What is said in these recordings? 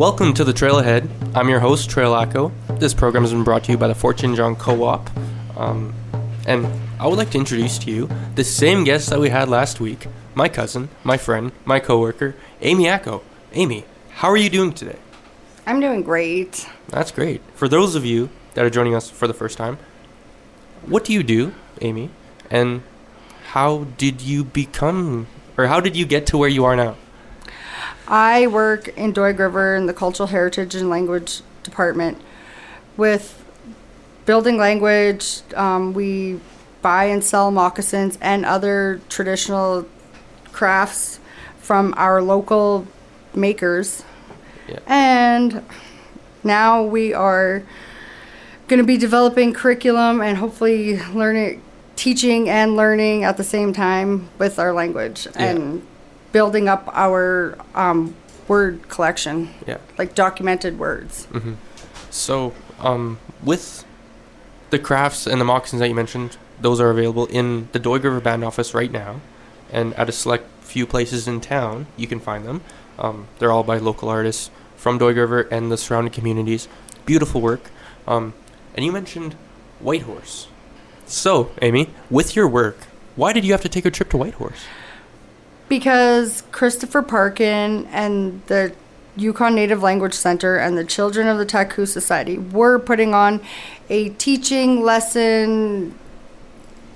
Welcome to the Trail Ahead. I'm your host, Trail Acko. This program has been brought to you by the Fort St. John Co-op. Um, and I would like to introduce to you the same guest that we had last week, my cousin, my friend, my coworker, Amy Acko. Amy, how are you doing today? I'm doing great. That's great. For those of you that are joining us for the first time, what do you do, Amy? And how did you become, or how did you get to where you are now? I work in Doig River in the Cultural Heritage and Language Department with building language. Um, we buy and sell moccasins and other traditional crafts from our local makers. Yeah. And now we are going to be developing curriculum and hopefully learning, teaching and learning at the same time with our language Yeah. and building up our um, word collection, Yeah. like documented words. hmm So, um, with the crafts and the moccasins that you mentioned, those are available in the Doig River Band office right now, and at a select few places in town, you can find them. Um, they're all by local artists from Doig River and the surrounding communities. Beautiful work. Um, and you mentioned Whitehorse. So, Amy, with your work, why did you have to take a trip to Whitehorse? Because Christopher Parkin and the Yukon Native Language Center and the Children of the Taku Society were putting on a teaching lesson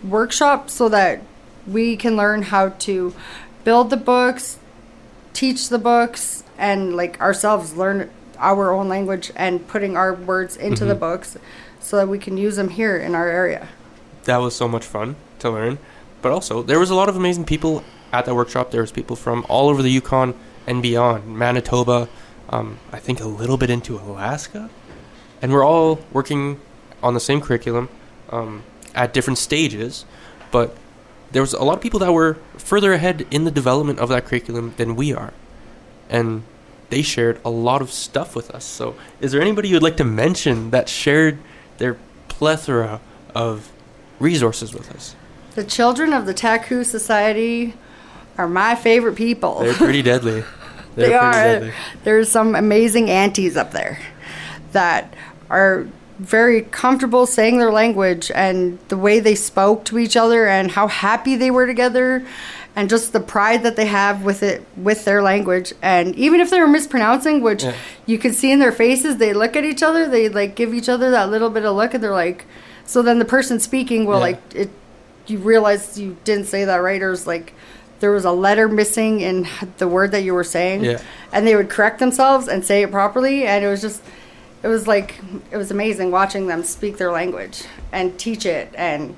workshop so that we can learn how to build the books, teach the books, and like ourselves learn our own language and putting our words into the Mhm. books so that we can use them here in our area. that was so much fun to learn. But also, there was a lot of amazing people at that workshop. There was people from all over the Yukon and beyond, Manitoba, um, I think a little bit into Alaska, and we're all working on the same curriculum um, at different stages. But there was a lot of people that were further ahead in the development of that curriculum than we are, and they shared a lot of stuff with us. So, is there anybody you'd like to mention that shared their plethora of resources with us. The Children of the Taku Society are my favorite people. They're pretty deadly. They're they pretty are. deadly. There's some amazing aunties up there that are very comfortable saying their language and the way they spoke to each other and how happy they were together and just the pride that they have with it with their language and even if they were mispronouncing which Yeah. you can see in their faces they look at each other they like give each other that little bit of look and they're like so then the person speaking will Yeah. like it you realize you didn't say that right or it's like there was a letter missing in the word that you were saying Yeah. and they would correct themselves and say it properly and it was just it was like it was amazing watching them speak their language and teach it and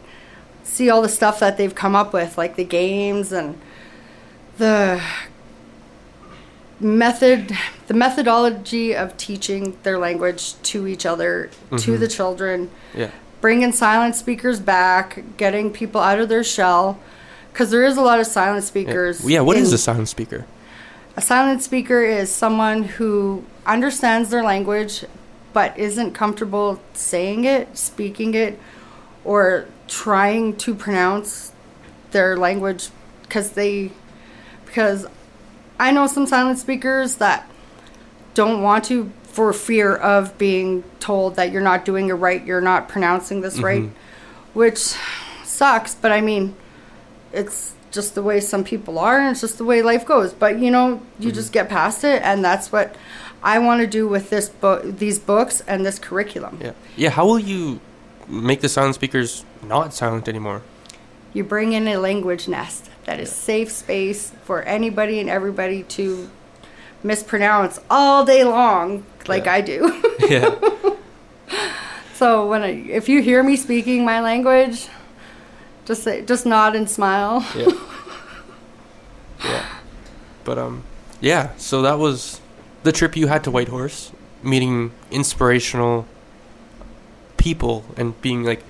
see all the stuff that they've come up with like the games and the method the methodology of teaching their language to each other to Mhm. the children Yeah. bringing silent speakers back getting people out of their shell because there is a lot of silent speakers Yeah. What is in- a silent speaker? a silent speaker is someone who understands their language but isn't comfortable saying it, speaking it, or trying to pronounce their language because they because I know some silent speakers that don't want to for fear of being told that you're not doing it right, you're not pronouncing this right, Mhm. which sucks, but I mean it's just the way some people are and it's just the way life goes but you know you just mm-hmm. get past it and that's what i want to do with this book these books and this curriculum Yeah. Yeah. How will you make the silent speakers not silent anymore? you bring in a language nest that is safe space for anybody and everybody to mispronounce all day long like Yeah. i do yeah. so when I, if you hear me speaking my language just say just nod and smile Yeah. yeah. But um, yeah. So that was the trip you had to Whitehorse, meeting inspirational people and being like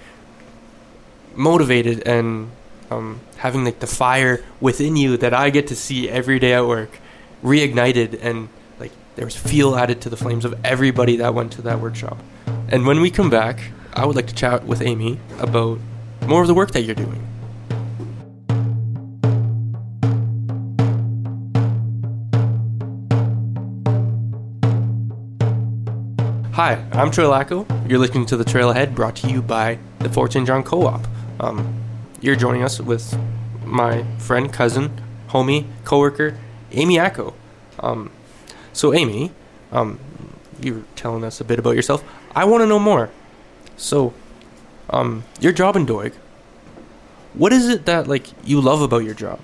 motivated and um, having like the fire within you that I get to see every day at work reignited and like there was fuel added to the flames of everybody that went to that workshop. And when we come back, I would like to chat with Amy about more of the work that you're doing. Hi, I'm Trail Acko. You're listening to the Trail Ahead, brought to you by the Fort St. John Co-op. Um, you're joining us with my friend, cousin, homie, coworker, Amy Acko. Um, so, Amy, um, you were telling us a bit about yourself. I want to know more. So, um, your job in Doig. What is it that like you love about your job,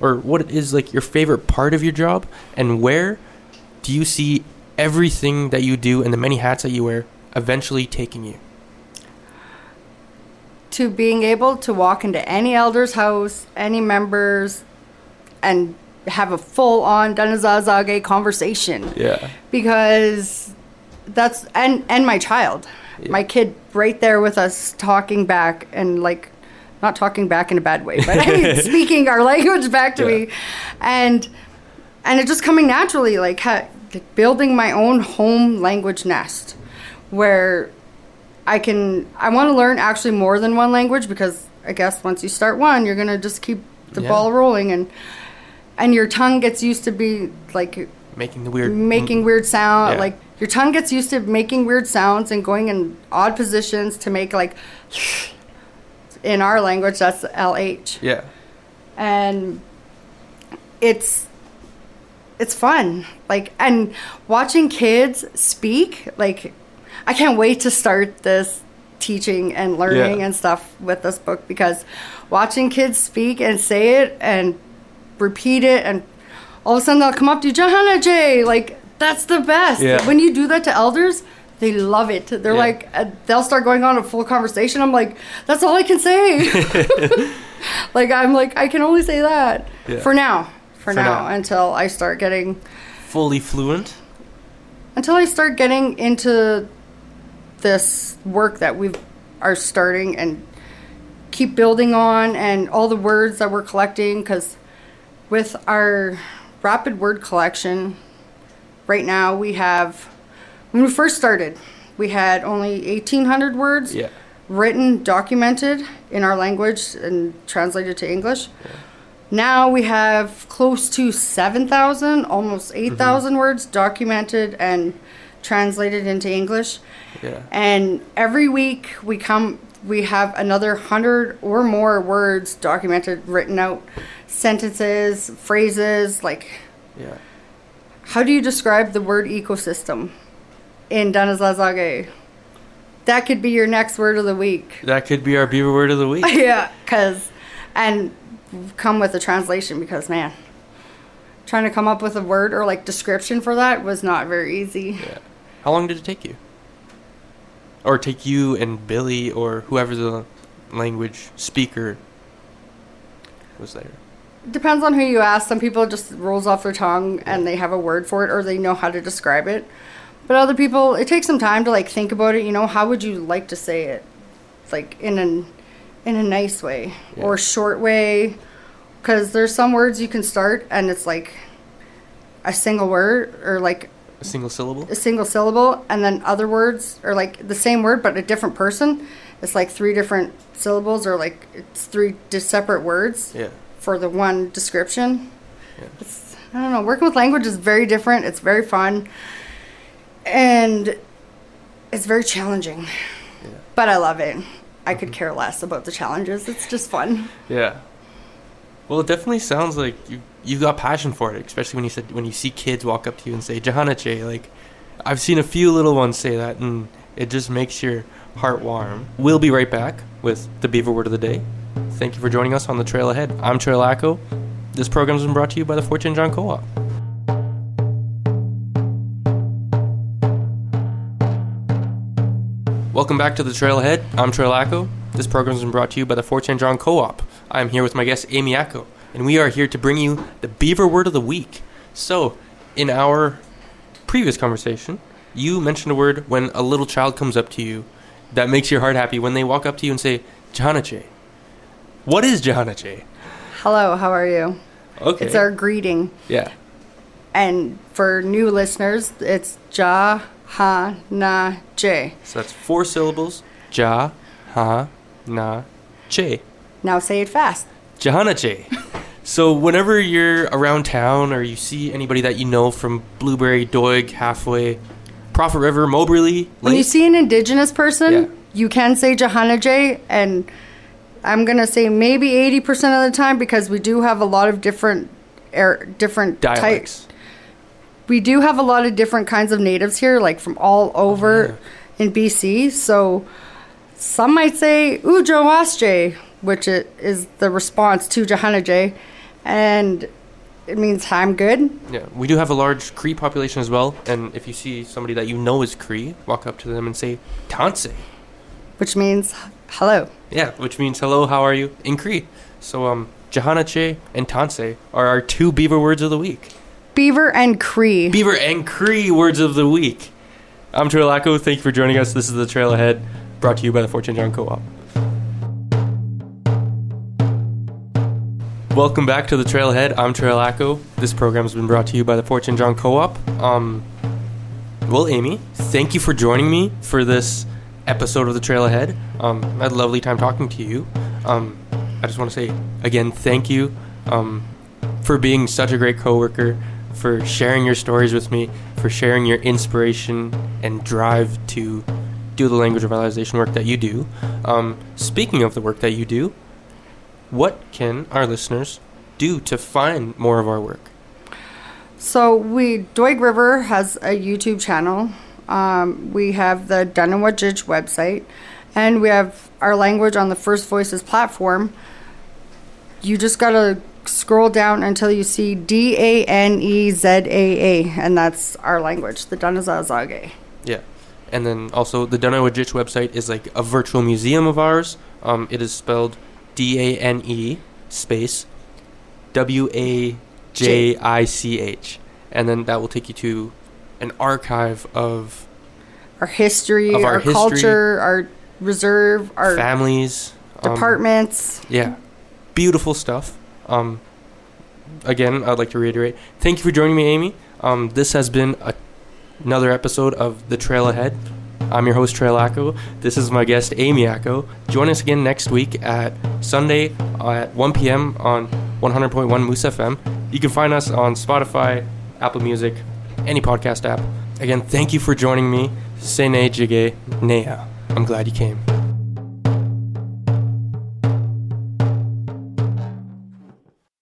or what is like your favorite part of your job, and where do you see everything that you do and the many hats that you wear eventually taking you? To being able to walk into any elder's house, any members, and have a full on Danazazage conversation. Yeah. Because that's and and my child. Yeah. My kid right there with us talking back and like not talking back in a bad way, but I mean, speaking our language back to Yeah. me. And and it just coming naturally like, ha- like building my own home language nest where I can I want to learn actually more than one language because I guess once you start one, you're going to just keep the Yeah. ball rolling and and your tongue gets used to be like Making the weird making weird sound Yeah. like your tongue gets used to making weird sounds and going in odd positions to make like in our language that's lh Yeah. and it's it's fun like and watching kids speak like i can't wait to start this teaching and learning Yeah. and stuff with this book because watching kids speak and say it and repeat it and all of a sudden they'll come up to you Johanna J like that's the best Yeah. when you do that to elders they love it they're Yeah. like uh, they'll start going on a full conversation i'm like that's all i can say like I'm like I can only say that Yeah. for now. For, For now, now. until I start getting Fully fluent. until I start getting into this work that we are starting and keep building on and all the words that we're collecting cuz with our rapid word collection right now we have when we first started we had only 1800 words Yeah. written, documented in our language and translated to English. Now we have close to 7,000, almost mm-hmm. 8,000 words documented and translated into English. Yeah. And every week we come we have another 100 or more words documented, written out, sentences, phrases like Yeah. how do you describe the word ecosystem in Danazazage? That could be your next word of the week. That could be our beaver word of the week. yeah, because and come with a translation because man, trying to come up with a word or like description for that was not very easy. Yeah. How long did it take you? Or take you and Billy or whoever the language speaker was there? Depends on who you ask. Some people just rolls off their tongue and they have a word for it or they know how to describe it. But other people, it takes some time to like think about it. You know, how would you like to say it, like in an in a nice way or short way? Because there's some words you can start and it's like a single word or like A single syllable? a single syllable, and then other words are like the same word but a different person. It's like three different syllables or like it's three separate words Yeah. For the one description. Yeah. It's, I don't know. Working with language is very different. It's very fun, and it's very challenging. Yeah. But I love it. I could mm-hmm. care less about the challenges. It's just fun. Yeah. Well, it definitely sounds like you you got passion for it, especially when you said when you see kids walk up to you and say Jahanache. Like, I've seen a few little ones say that, and it just makes your heart warm. We'll be right back with the Beaver Word of the Day. Thank you for joining us on the Trail Ahead. I'm Trail Acko. This program's been brought to you by the Fort St. John Co-op. Welcome back to the Trail Ahead. I'm Trail Acko. This program has been brought to you by the Fort St. John Co-op. I'm here with my guest Amy Acko, and we are here to bring you the Beaver Word of the Week. So, in our previous conversation, you mentioned a word when a little child comes up to you that makes your heart happy when they walk up to you and say Jahanache. What is Jahanache? Hello, how are you? Okay. It's our greeting. yeah. And for new listeners, it's Ja Ha Na J. So that's four syllables. Ja, ha, na, che. Now say it fast. Jahanache. so whenever you're around town or you see anybody that you know from Blueberry, Doig, Halfway, Prophet River, Moberly When you see an indigenous person, Yeah. you can say Jahanajay, and I'm gonna say maybe 80% of the time because we do have a lot of different air, different types. dialects. We do have a lot of different kinds of natives here, like from all over oh, in BC. So some might say Ujo which is the response to Jahanajay, and it means I'm good. Yeah, we do have a large Cree population as well. And if you see somebody that you know is Cree, walk up to them and say Tanse. which means hello. Yeah, which means hello, how are you in Cree. So um, Jahanache and Tanse are our two beaver words of the week. Beaver and Cree. Beaver and Cree words of the week. I'm Trail Acko. Thank you for joining us. This is the Trail Ahead, brought to you by the Fort St. John Co-op. Welcome back to the Trail Ahead. I'm Trail Acko. This program has been brought to you by the Fort St. John Co-op. Um, well, Amy, thank you for joining me for this episode of the Trail Ahead. Um, I had a lovely time talking to you. Um, I just want to say again, thank you um, for being such a great coworker, for sharing your stories with me, for sharing your inspiration and drive to do the language revitalization work that you do. Um, speaking of the work that you do, what can our listeners do to find more of our work? So we Doig River has a YouTube channel. Um, we have the Dane Wajich website, and we have our language on the First Voices platform. You just gotta scroll down until you see D A N E Z A A, and that's our language, the Danazazage. Yeah. And then also the Dane Wajich website is like a virtual museum of ours. Um, it is spelled D A N E space W A J I C H. And then that will take you to an archive of Our history, Of our our, history. culture, our reserve, our families. um, departments. Yeah, beautiful stuff. Um, again, I'd like to reiterate. Thank you for joining me, Amy. Um, this has been a, another episode of The Trail Ahead. I'm your host, Trail Acko. This is my guest, Amy Acko. Join us again next week at Sunday at 1 p.m. on 100.1 Moose FM. You can find us on Spotify, Apple Music, any podcast app. Again, thank you for joining me. Sene Jige Nea. I'm glad you came.